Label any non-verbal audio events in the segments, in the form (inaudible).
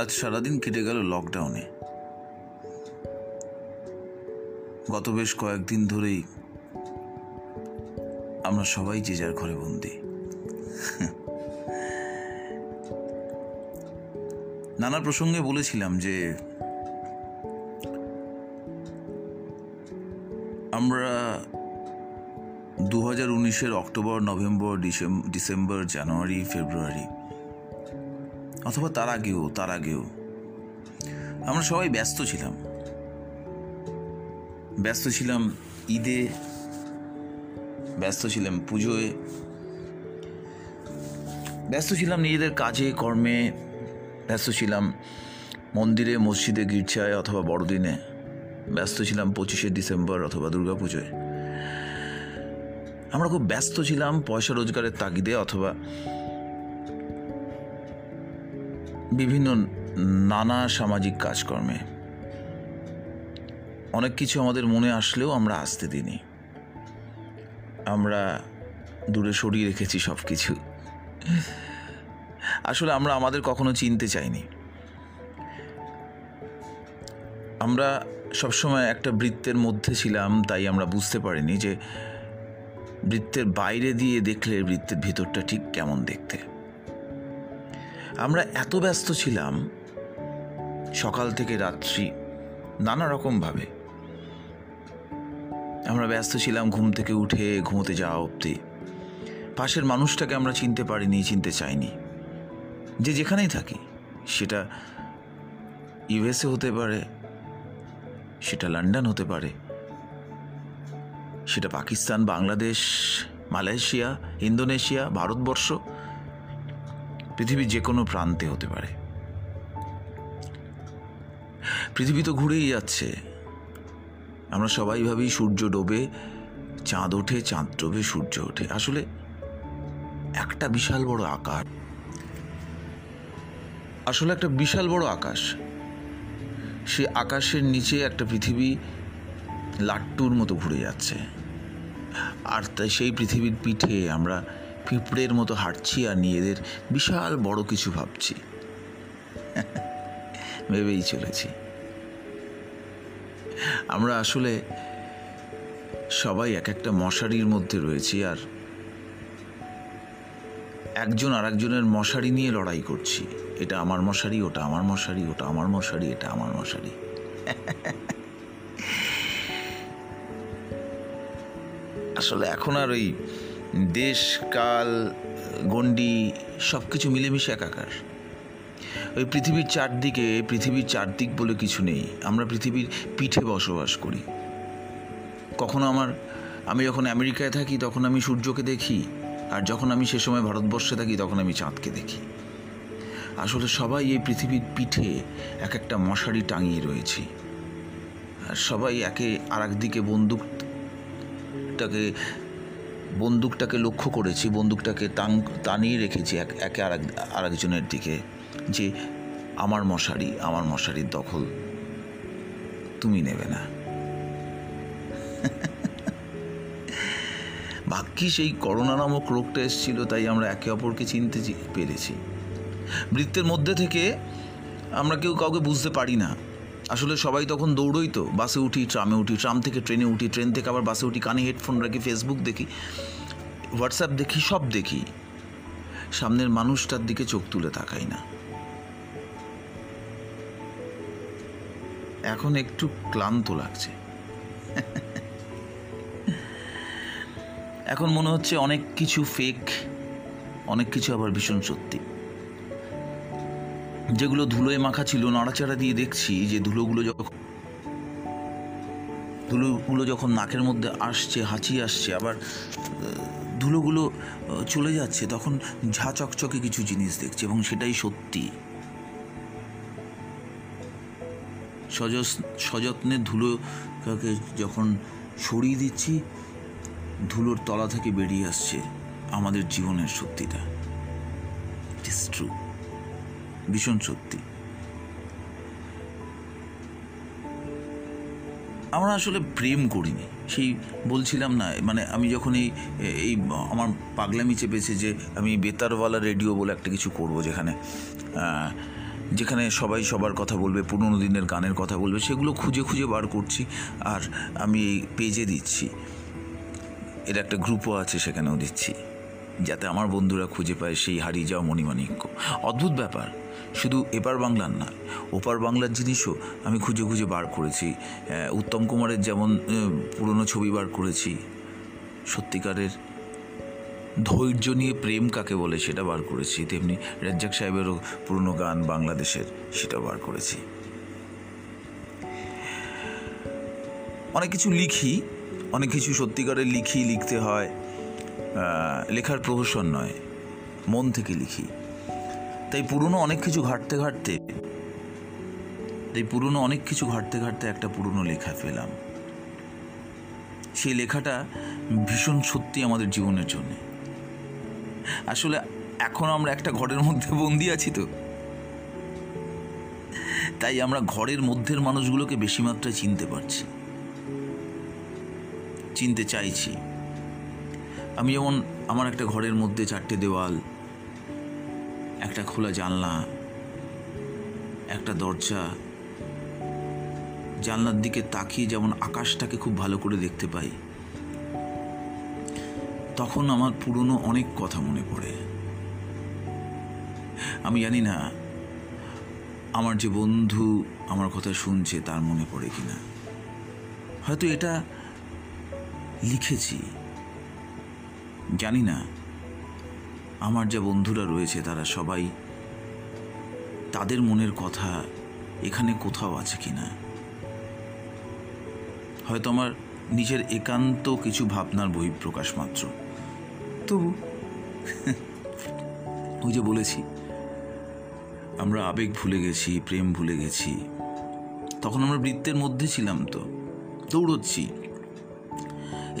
আজ সারাদিন কেটে গেল লকডাউনে গত বেশ কয়েকদিন ধরেই আমরা সবাই যে যার ঘরে বন্দি। নানা প্রসঙ্গে বলেছিলাম যে আমরা দু হাজার উনিশের অক্টোবর, নভেম্বর, ডিসেম- ডিসেম্বর, জানুয়ারি, ফেব্রুয়ারি অথবা তার আগেও তার আগেও। আমরা সবাই ব্যস্ত ছিলাম। ব্যস্ত ছিলাম ঈদে, ব্যস্ত ছিলাম পুজোয়, ব্যস্ত ছিলাম নিজেদের কাজে, কর্মে, ব্যস্ত ছিলাম মন্দিরে, মসজিদে, গির্জায় অথবা বড়দিনে। ব্যস্ত ছিলাম পঁচিশে ডিসেম্বর অথবা দুর্গাপুজোয়। আমরা খুব ব্যস্ত ছিলাম পয়সা রোজগারের তাগিদে অথবা বিভিন্ন নানা সামাজিক কাজকর্মে। অনেক কিছু আমাদের মনে আসলেও আমরা আসতে দিইনি। আমরা দূরে সরিয়ে রেখেছি সব কিছু আসলে আমরা আমাদের কখনো চিনতে চাইনি। আমরা সবসময় একটা বৃত্তের মধ্যে ছিলাম, তাই আমরা বুঝতে পারিনি যে বৃত্তের বাইরে দিয়ে দেখলে বৃত্তের ভিতরটা ঠিক কেমন দেখতে। আমরা এত ব্যস্ত ছিলাম, সকাল থেকে রাত্রি নানা রকমভাবে আমরা ব্যস্ত ছিলাম ঘুম থেকে উঠে ঘুমোতে যাওয়া অবধি। পাশের মানুষটাকে আমরা চিনতে পারিনি, চিনতে চাইনি। যে যেখানেই থাকি, সেটা ইউএসএ হতে পারে, সেটা লন্ডন হতে পারে, সেটা পাকিস্তান, বাংলাদেশ, মালয়েশিয়া, ইন্দোনেশিয়া, ভারতবর্ষ। পৃথিবীর যে কোনো প্রান্তে হতে পারে। পৃথিবী তো ঘুরেই যাচ্ছে। আমরা সবাই ভাবি সূর্য ডোবে, চাঁদ ওঠে, চাঁদ ডোবে, সূর্য ওঠে। আসলে একটা বিশাল বড় আকার আসলে একটা বিশাল বড় আকাশ। সে আকাশের নিচে একটা পৃথিবী লাট্টুর মতো ঘুরে যাচ্ছে। আর তাই সেই পৃথিবীর পিঠে আমরা পিঁপড়ের মতো হাঁটছি আর নিজেদের বিশাল বড় কিছু ভাবছি। (laughs) ভেবেই চলেছি। আমরা আসলে সবাই এক একটা মশারির মধ্যে রয়েছি আর একজন আর একজনের মশারি নিয়ে লড়াই করছি। এটা আমার মশারি, ওটা আমার মশারি, ওটা আমার মশারি, এটা আমার মশারি। (laughs) আসলে এখন আর ওই দেশ, কাল, গণ্ডি সব কিছু মিলেমিশে একাকার। ওই পৃথিবীর চারদিকে, পৃথিবীর চারদিক বলে কিছু নেই। আমরা পৃথিবীর পিঠে বসবাস করি। কখনো আমার, আমি যখন আমেরিকায় থাকি, তখন আমি সূর্যকে দেখি। আর যখন আমি সে সময় ভারতবর্ষে থাকি, তখন আমি চাঁদকে দেখি। আসলে সবাই এই পৃথিবীর পিঠে এক একটা মশারি টাঙিয়ে রয়েছি। আর সবাই একে আর দিকে বন্দুকটাকে বন্দুকটাকে লক্ষ্য করেছি, বন্দুকটাকে টাং টানিয়ে রেখেছি এক, একে আর আরেকজনের দিকে, যে আমার মশারি, আমার মশারির দখল তুমি নেবে না। ভাগ্যিস সেই করোনা নামক রোগটা এসেছিল, তাই আমরা একে অপরকে চিনতে পেরেছি। বৃত্তের মধ্যে থেকে আমরা কেউ কাউকে বুঝতে পারি না। আসলে সবাই তখন দৌড়ই তো। বাসে উঠি, ট্রামে উঠি, ট্রাম থেকে ট্রেনে উঠি, ট্রেন থেকে আবার বাসে উঠি, কানে হেডফোন রাখি ফেসবুক দেখি হোয়াটসঅ্যাপ দেখি, সব দেখি। সামনের মানুষটার দিকে চোখ তুলে তাকাই না। এখন একটু ক্লান্ত লাগছে। এখন মনে হচ্ছে অনেক কিছু ফেক অনেক কিছু আবার ভীষণ সত্যি। যেগুলো ধুলোয় মাখা ছিল, নাড়াচাড়া দিয়ে দেখছি যে ধুলোগুলো যখন ধুলোগুলো যখন নাকের মধ্যে আসছে, হাঁচি আসছে, আবার ধুলোগুলো চলে যাচ্ছে, তখন ঝা চকচকে কিছু জিনিস দেখছি এবং সেটাই সত্যি। সযত্নে ধুলোকে যখন সরিয়ে দিচ্ছি, ধুলোর তলা থেকে বেরিয়ে আসছে আমাদের জীবনের সত্যিটা। ইট ইস ট্রু ভীষণ সত্যি। আমরা আসলে প্রেম করিনি। সেই বলছিলাম না মানে আমি যখন এই এই আমার পাগলামি চেপেছে যে আমি বেতারওয়ালা রেডিও বলে একটা কিছু করব যেখানে যেখানে সবাই সবার কথা বলবে, পুরনো দিনের গানের কথা বলবে, সেগুলো খুঁজে খুঁজে বার করছি আর আমি এই পেজে দিচ্ছি। এর একটা গ্রুপও আছে সেখানেও দিচ্ছি। যাতে আমার বন্ধুরা খুঁজে পায় সেই হারিয়ে যাওয়া মণিমাণিক্য। অদ্ভুত ব্যাপার। শুধু এপার বাংলার না ওপার বাংলার জিনিসও আমি খুঁজে খুঁজে বার করেছি। উত্তম কুমারের যেমন পুরনো ছবি বার করেছি, সত্যিকারের ধৈর্য নিয়ে প্রেম কাকে বলে সেটা বার করেছি, তেমনি রাজ্জাক সাহেবেরও পুরনো গান বাংলাদেশের সেটা বার করেছি। অনেক কিছু লিখি, অনেক কিছু সত্যিকারের লিখি লিখতে হয়। লেখার প্রহসন নয়, মন থেকে লিখি। তাই পুরনো অনেক কিছু ঘাটতে ঘাটতে, তাই পুরনো অনেক কিছু ঘাটতে ঘাটতে একটা পুরনো লেখা পেলাম। সেই লেখাটা ভীষণ সত্যি আমাদের জীবনের জন্য। আসলে এখন আমরা একটা ঘরের মধ্যে বন্দি আছি তো। তাই আমরা ঘরের মধ্যের মানুষগুলোকে বেশি মাত্রায় চিনতে পারছি। চিনতে চাইছি। আমি যেমন আমার একটা ঘরের মধ্যে চারটে দেওয়াল, একটা খোলা জানলা, একটা দরজা। জানলার দিকে তাকিয়ে যেমন আকাশটাকে খুব ভালো করে দেখতে পাই, তখন আমার পুরনো অনেক কথা মনে পড়ে। আমি জানি না আমার যে বন্ধু আমার কথা শুনছে তার মনে পড়ে কিনা। হয়তো এটা লিখেছি। জানি না। আমার যে বন্ধুরা রয়েছে তারা সবাই তাদের মনের কথা এখানে কোথাও আছে কি না হয়তো আমার নিজের একান্ত কিছু ভাবনার বহিঃপ্রকাশ মাত্র। তবু। (laughs) ওই যে বলেছি আমরা আবেগ ভুলে গেছি প্রেম ভুলে গেছি। তখন আমরা বৃত্তের মধ্যে ছিলাম তো দৌড়চ্ছি।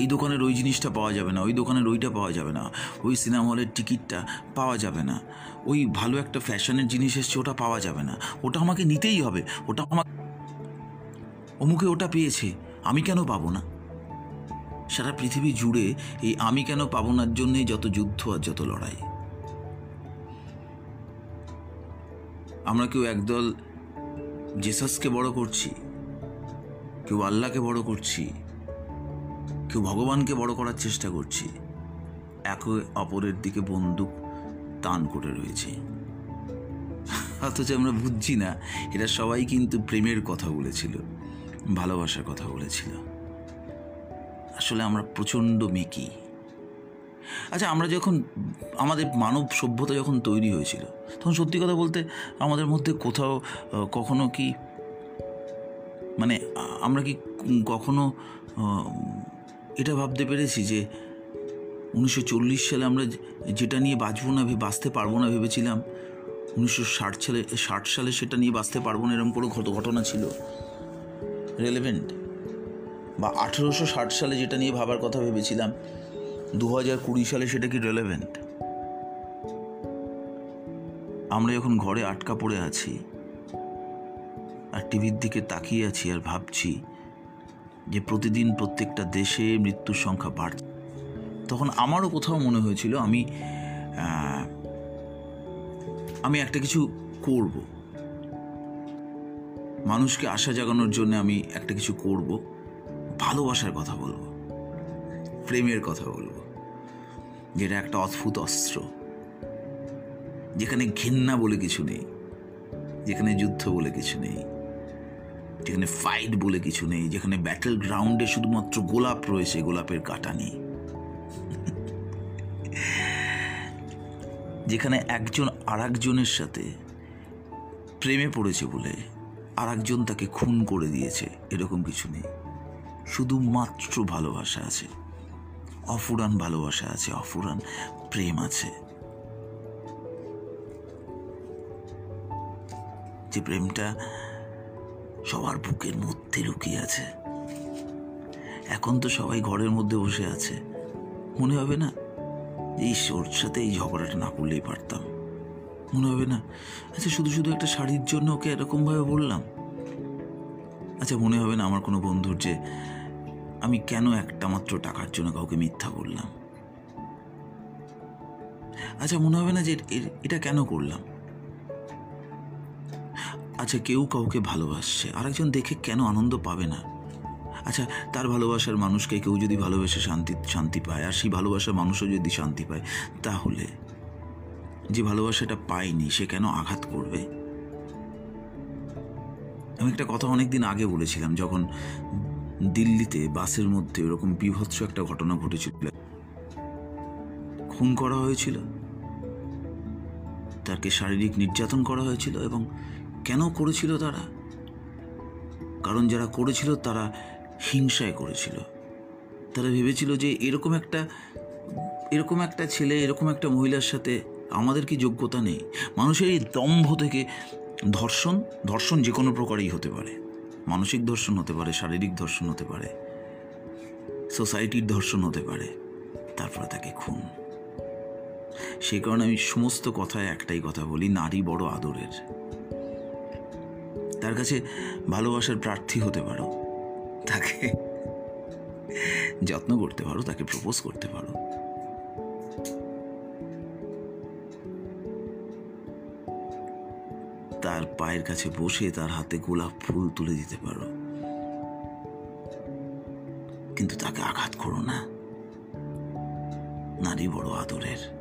এই দোকানের ওই জিনিসটা পাওয়া যাবে না, ওই দোকানের ওইটা পাওয়া যাবে না, ওই সিনেমা হলের টিকিটটা পাওয়া যাবে না, ওই ভালো একটা ফ্যাশনের জিনিস এসছে ওটা পাওয়া যাবে না, ওটা আমাকে নিতেই হবে, ওটা আমার অমুকে ওটা পেয়েছে, আমি কেন পাবো না? সারা পৃথিবী জুড়ে এই আমি কেন পাবো নার জন্যই যত যুদ্ধ আর যত লড়াই। আমরা কেউ একদল জেসাসকে বড় করছি, কেউ আল্লাহকে বড় করছি কেউ ভগবানকে বড় করার চেষ্টা করছি। একে অপরের দিকে বন্দুক টান করে রয়েছে। অথচ আমরা বুঝছি না, এরা সবাই কিন্তু প্রেমের কথা বলেছিল, ভালোবাসার কথা বলেছিল। আসলে আমরা প্রচণ্ড মেকি। আচ্ছা আমরা যখন, আমাদের মানব সভ্যতা যখন তৈরি হয়েছিল, তখন সত্যি কথা বলতে আমাদের মধ্যে কোথাও কখনো কি মানে আমরা কি কখনো এটা ভাবতে পেরেছি যে উনিশশো চল্লিশ সালে আমরা যেটা নিয়ে বাঁচবো না বাঁচতে পারব না ভেবেছিলাম, উনিশশো ষাট সালে ষাট সালে সেটা নিয়ে বাঁচতে পারব না, এরকম কোনো ঘট- ঘটনা ছিল। রেলেভেন্ট বা আঠেরোশো ষাট সালে যেটা নিয়ে ভাবার কথা ভেবেছিলাম, দু হাজার কুড়ি সালে সেটা কি রেলেভেন্ট আমরা যখন ঘরে আটকা পড়ে আছি, আর টিভির দিকে তাকিয়ে আছি আর ভাবছি যে প্রতিদিন প্রত্যেকটা দেশে মৃত্যুর সংখ্যা বাড়ছে। তখন আমারও কোথাও মনে হয়েছিল আমি আমি একটা কিছু করব। মানুষকে আশা জাগানোর জন্য আমি একটা কিছু করব। ভালোবাসার কথা বলব। প্রেমের কথা বলব। যেটা একটা অদ্ভুত অস্ত্র। যেখানে ঘেন্না বলে কিছু নেই। যেখানে যুদ্ধ বলে কিছু নেই। যেখানে ফাইট বলে কিছু নেই, যেখানে ব্যাটেল গ্রাউন্ডে শুধুমাত্র গোলাপ রয়েছে, গোলাপের কাটা নেই। যেখানে একজন আর একজনের সাথে প্রেমে পড়েছে বলে আর একজন তাকে খুন করে দিয়েছে, এরকম কিছু নেই। শুধুমাত্র ভালোবাসা আছে। অফুরান ভালোবাসা আছে, অফুরান প্রেম আছে। যে প্রেমটা সবার বুকের মধ্যে লুকিয়ে আছে। এখন তো সবাই ঘরের মধ্যে বসে আছে। মনে হবে না এই ওর সাথে এই ঝগড়াটা না করলেই পারতাম। মনে হবে না আচ্ছা শুধু শুধু একটা শাড়ির জন্য ওকে এরকমভাবে বললাম? আচ্ছা মনে হবে না আমার কোনো বন্ধুর যে আমি কেন একটা মাত্র টাকার জন্য কাউকে মিথ্যা বললাম? আচ্ছা মনে হবে না যে এটা কেন করলাম? আচ্ছা কেউ কাউকে ভালোবাসছে। আরেকজন দেখে কেন আনন্দ পাবে না? আচ্ছা তার ভালোবাসার মানুষকে কেউ যদি ভালোবেসে শান্তি শান্তি পায়, আর সেই ভালোবাসার মানুষও যদি শান্তি পায়, তাহলে যে ভালোবাসাটা পায়নি, সে কেন আঘাত করবে? আমি একটা কথা অনেকদিন আগে বলেছিলাম, যখন দিল্লিতে বাসের মধ্যে এরকম বিভৎস একটা ঘটনা ঘটেছিল। খুন করা হয়েছিল। তাকে শারীরিক নির্যাতন করা হয়েছিল এবং কেন করেছিল তারা? কারণ যারা করেছিল তারা হিংসায় করেছিল। তারা ভেবেছিল যে এরকম একটা এরকম একটা ছেলে, এরকম একটা মহিলার সাথে আমাদের কি যোগ্যতা নেই? মানুষের এই দম্ভ থেকে ধর্ষণ ধর্ষণ যে কোনো প্রকারেই হতে পারে। মানসিক ধর্ষণ হতে পারে, শারীরিক ধর্ষণ হতে পারে, সোসাইটির ধর্ষণ হতে পারে, তারপরে তাকে খুন। সেই কারণে আমি সমস্ত কথায় একটাই কথা বলি, নারী বড় আদরের। তার কাছে ভালোবাসার প্রার্থী হতে পারো। তাকে যত্ন করতে পারো, তাকে প্রপোজ করতে পারো। তার পায়ের কাছে বসে তার হাতে গোলাপ ফুল তুলে দিতে পারো। কিন্তু তাকে আঘাত করো না। নারী বড় আদরের।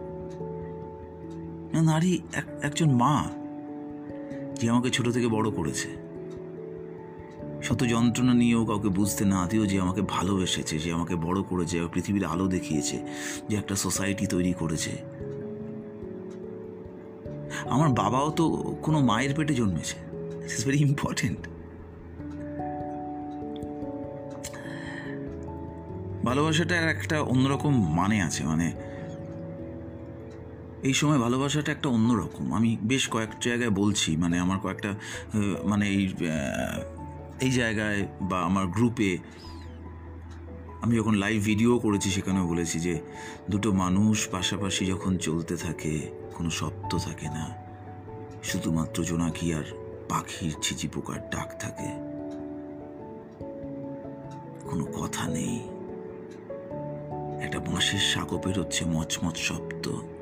নারী একজন মা। যে আমাকে ছোট থেকে বড় করেছে। শত যন্ত্রণা নিয়েও কাউকে বুঝতে না দিয়েও যে আমাকে ভালোবেসেছে, যে আমাকে বড় করেছে পৃথিবীর আলো দেখিয়েছে, যে একটা সোসাইটি তৈরি করেছে। আমার বাবাও তো কোনো মায়ের পেটে জন্মেছে। ইটস ভেরি ইম্পর্টেন্ট ভালোবাসাটার একটা অন্যরকম মানে আছে মানে এই সময় ভালোবাসাটা একটা অন্যরকম। আমি বেশ কয়েক জায়গায় বলছি মানে আমার কয়েকটা মানে এই এই জায়গায় বা আমার গ্রুপে আমি যখন লাইভ ভিডিও করেছি সেখানেও বলেছি যে, দুটো মানুষ পাশাপাশি যখন চলতে থাকে, কোনো শব্দ থাকে না। শুধুমাত্র জোনাকি আর পাখির ছিচি পোকার ডাক থাকে। কোনো কথা নেই। একটা বাঁশের সাঁকো বেরোচ্ছে মচমচ শব্দ।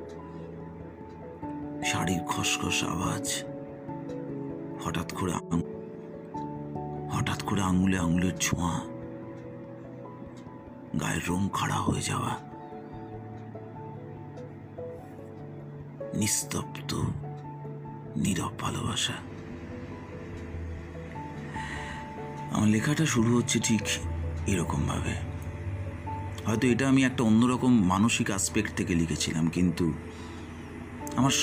শাড়ির খসখস আওয়াজ। হঠাৎ করে হঠাৎ করে আঙুলে আঙুলের ছোঁয়া। গায়ের রং খাড়া হয়ে যাওয়া। নিস্তব্ধ, নীরব ভালোবাসা। আমার লেখাটা শুরু হচ্ছে ঠিক এরকম ভাবে হয়তো এটা আমি একটা অন্যরকম মানসিক আসপেক্ট থেকে লিখেছিলাম, কিন্তু আমার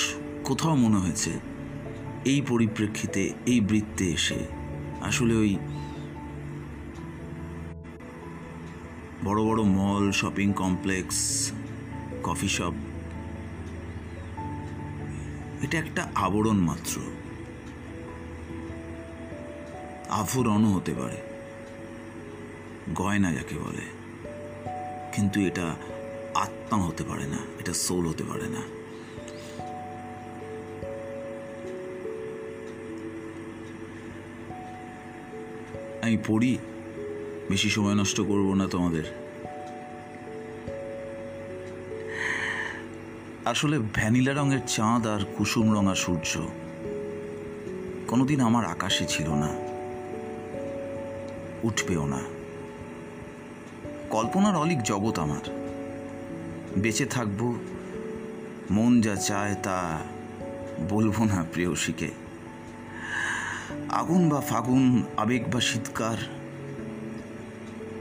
কোথাও মনে হয়েছে, এই পরিপ্রেক্ষিতে এই বৃত্তে এসে আসলে ওই বড় বড় mall, shopping complex, coffee shop, এটা একটা আবরণ মাত্র। আভরণও হতে পারে, গয়না যাকে বলে। কিন্তু এটা আত্মা হতে পারে না, এটা সোল হতে পারে না। আমি পড়ি, বেশি সময় নষ্ট করব না তোমাদের। আসলে ভ্যানিলা রঙের চাঁদ আর কুসুম রঙা সূর্য কোনোদিন আমার আকাশে ছিল না, উঠবেও না। কল্পনার অলিক জগৎ আমার। বেঁচে থাকব, মন যা চায় তা বলব না প্রেয়সীকে। আগুন বা ফাগুন, আবেগ বা শীতকার,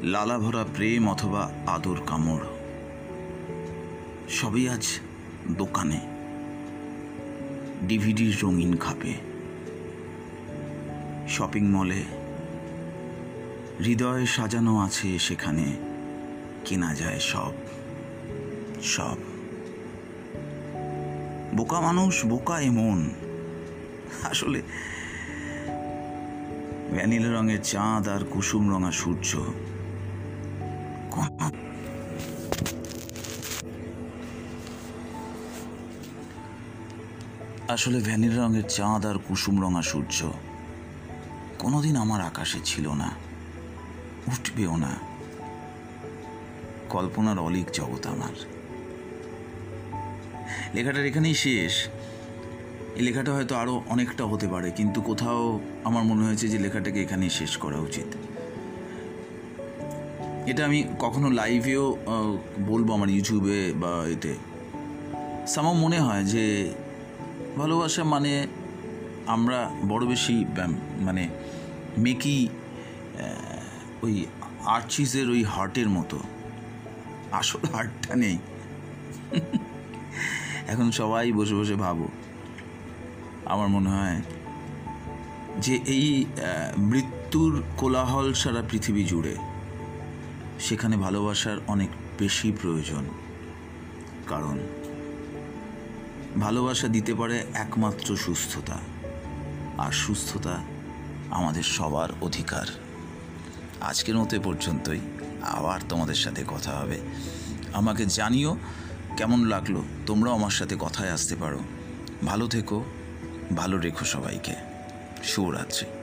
লালা ভরা প্রেম অথবা আদর কামড়, সবই আজ দোকানে, ডিভিডির রঙিন খাপে, শপিং মলে, হৃদয়ে সাজানো আছে সেখানে কেনা যায় সব সব। বোকা মানুষ, বোকা এমন, আসলে ভ্যানিলা রঙের চাঁদ আর কুসুম রঙা সূর্য। আসলে ভ্যানিলা রঙের চাঁদ আর কুসুম রঙা সূর্য কোনোদিন আমার আকাশে ছিল না, উঠবেও না। কল্পনার অলিক জগৎ আমার। লেখাটার এখানেই শেষ। এই লেখাটা হয়তো আরও অনেকটা হতে পারে, কিন্তু কোথাও আমার মনে হয়েছে যে লেখাটাকে এখানেই শেষ করা উচিত। এটা আমি কখনো লাইভেও বলব আমার ইউটিউবে বা এতে। সামাও মনে হয় যে ভালোবাসা মানে আমরা বড় বেশি মানে মেকি ওই আর্চিসের ওই হার্টের মতো। আসল হার্টটা নেই। এখন সবাই বসে বসে ভাবো। আমার মনে হয় যে এই মৃত্যুর কোলাহল সারা পৃথিবী জুড়ে সেখানে ভালোবাসার অনেক বেশি প্রয়োজন। কারণ ভালোবাসা দিতে পারে একমাত্র সুস্থতা, আর সুস্থতা আমাদের সবার অধিকার। আজকের মতো পর্যন্তই। আবার তোমাদের সাথে কথা হবে। আমাকে জানিও কেমন লাগল। তোমরাও আমার সাথে কথায় আসতে পারো। ভালো থেকো। ভালো রেখো সবাইকে। শুভরাত্রি।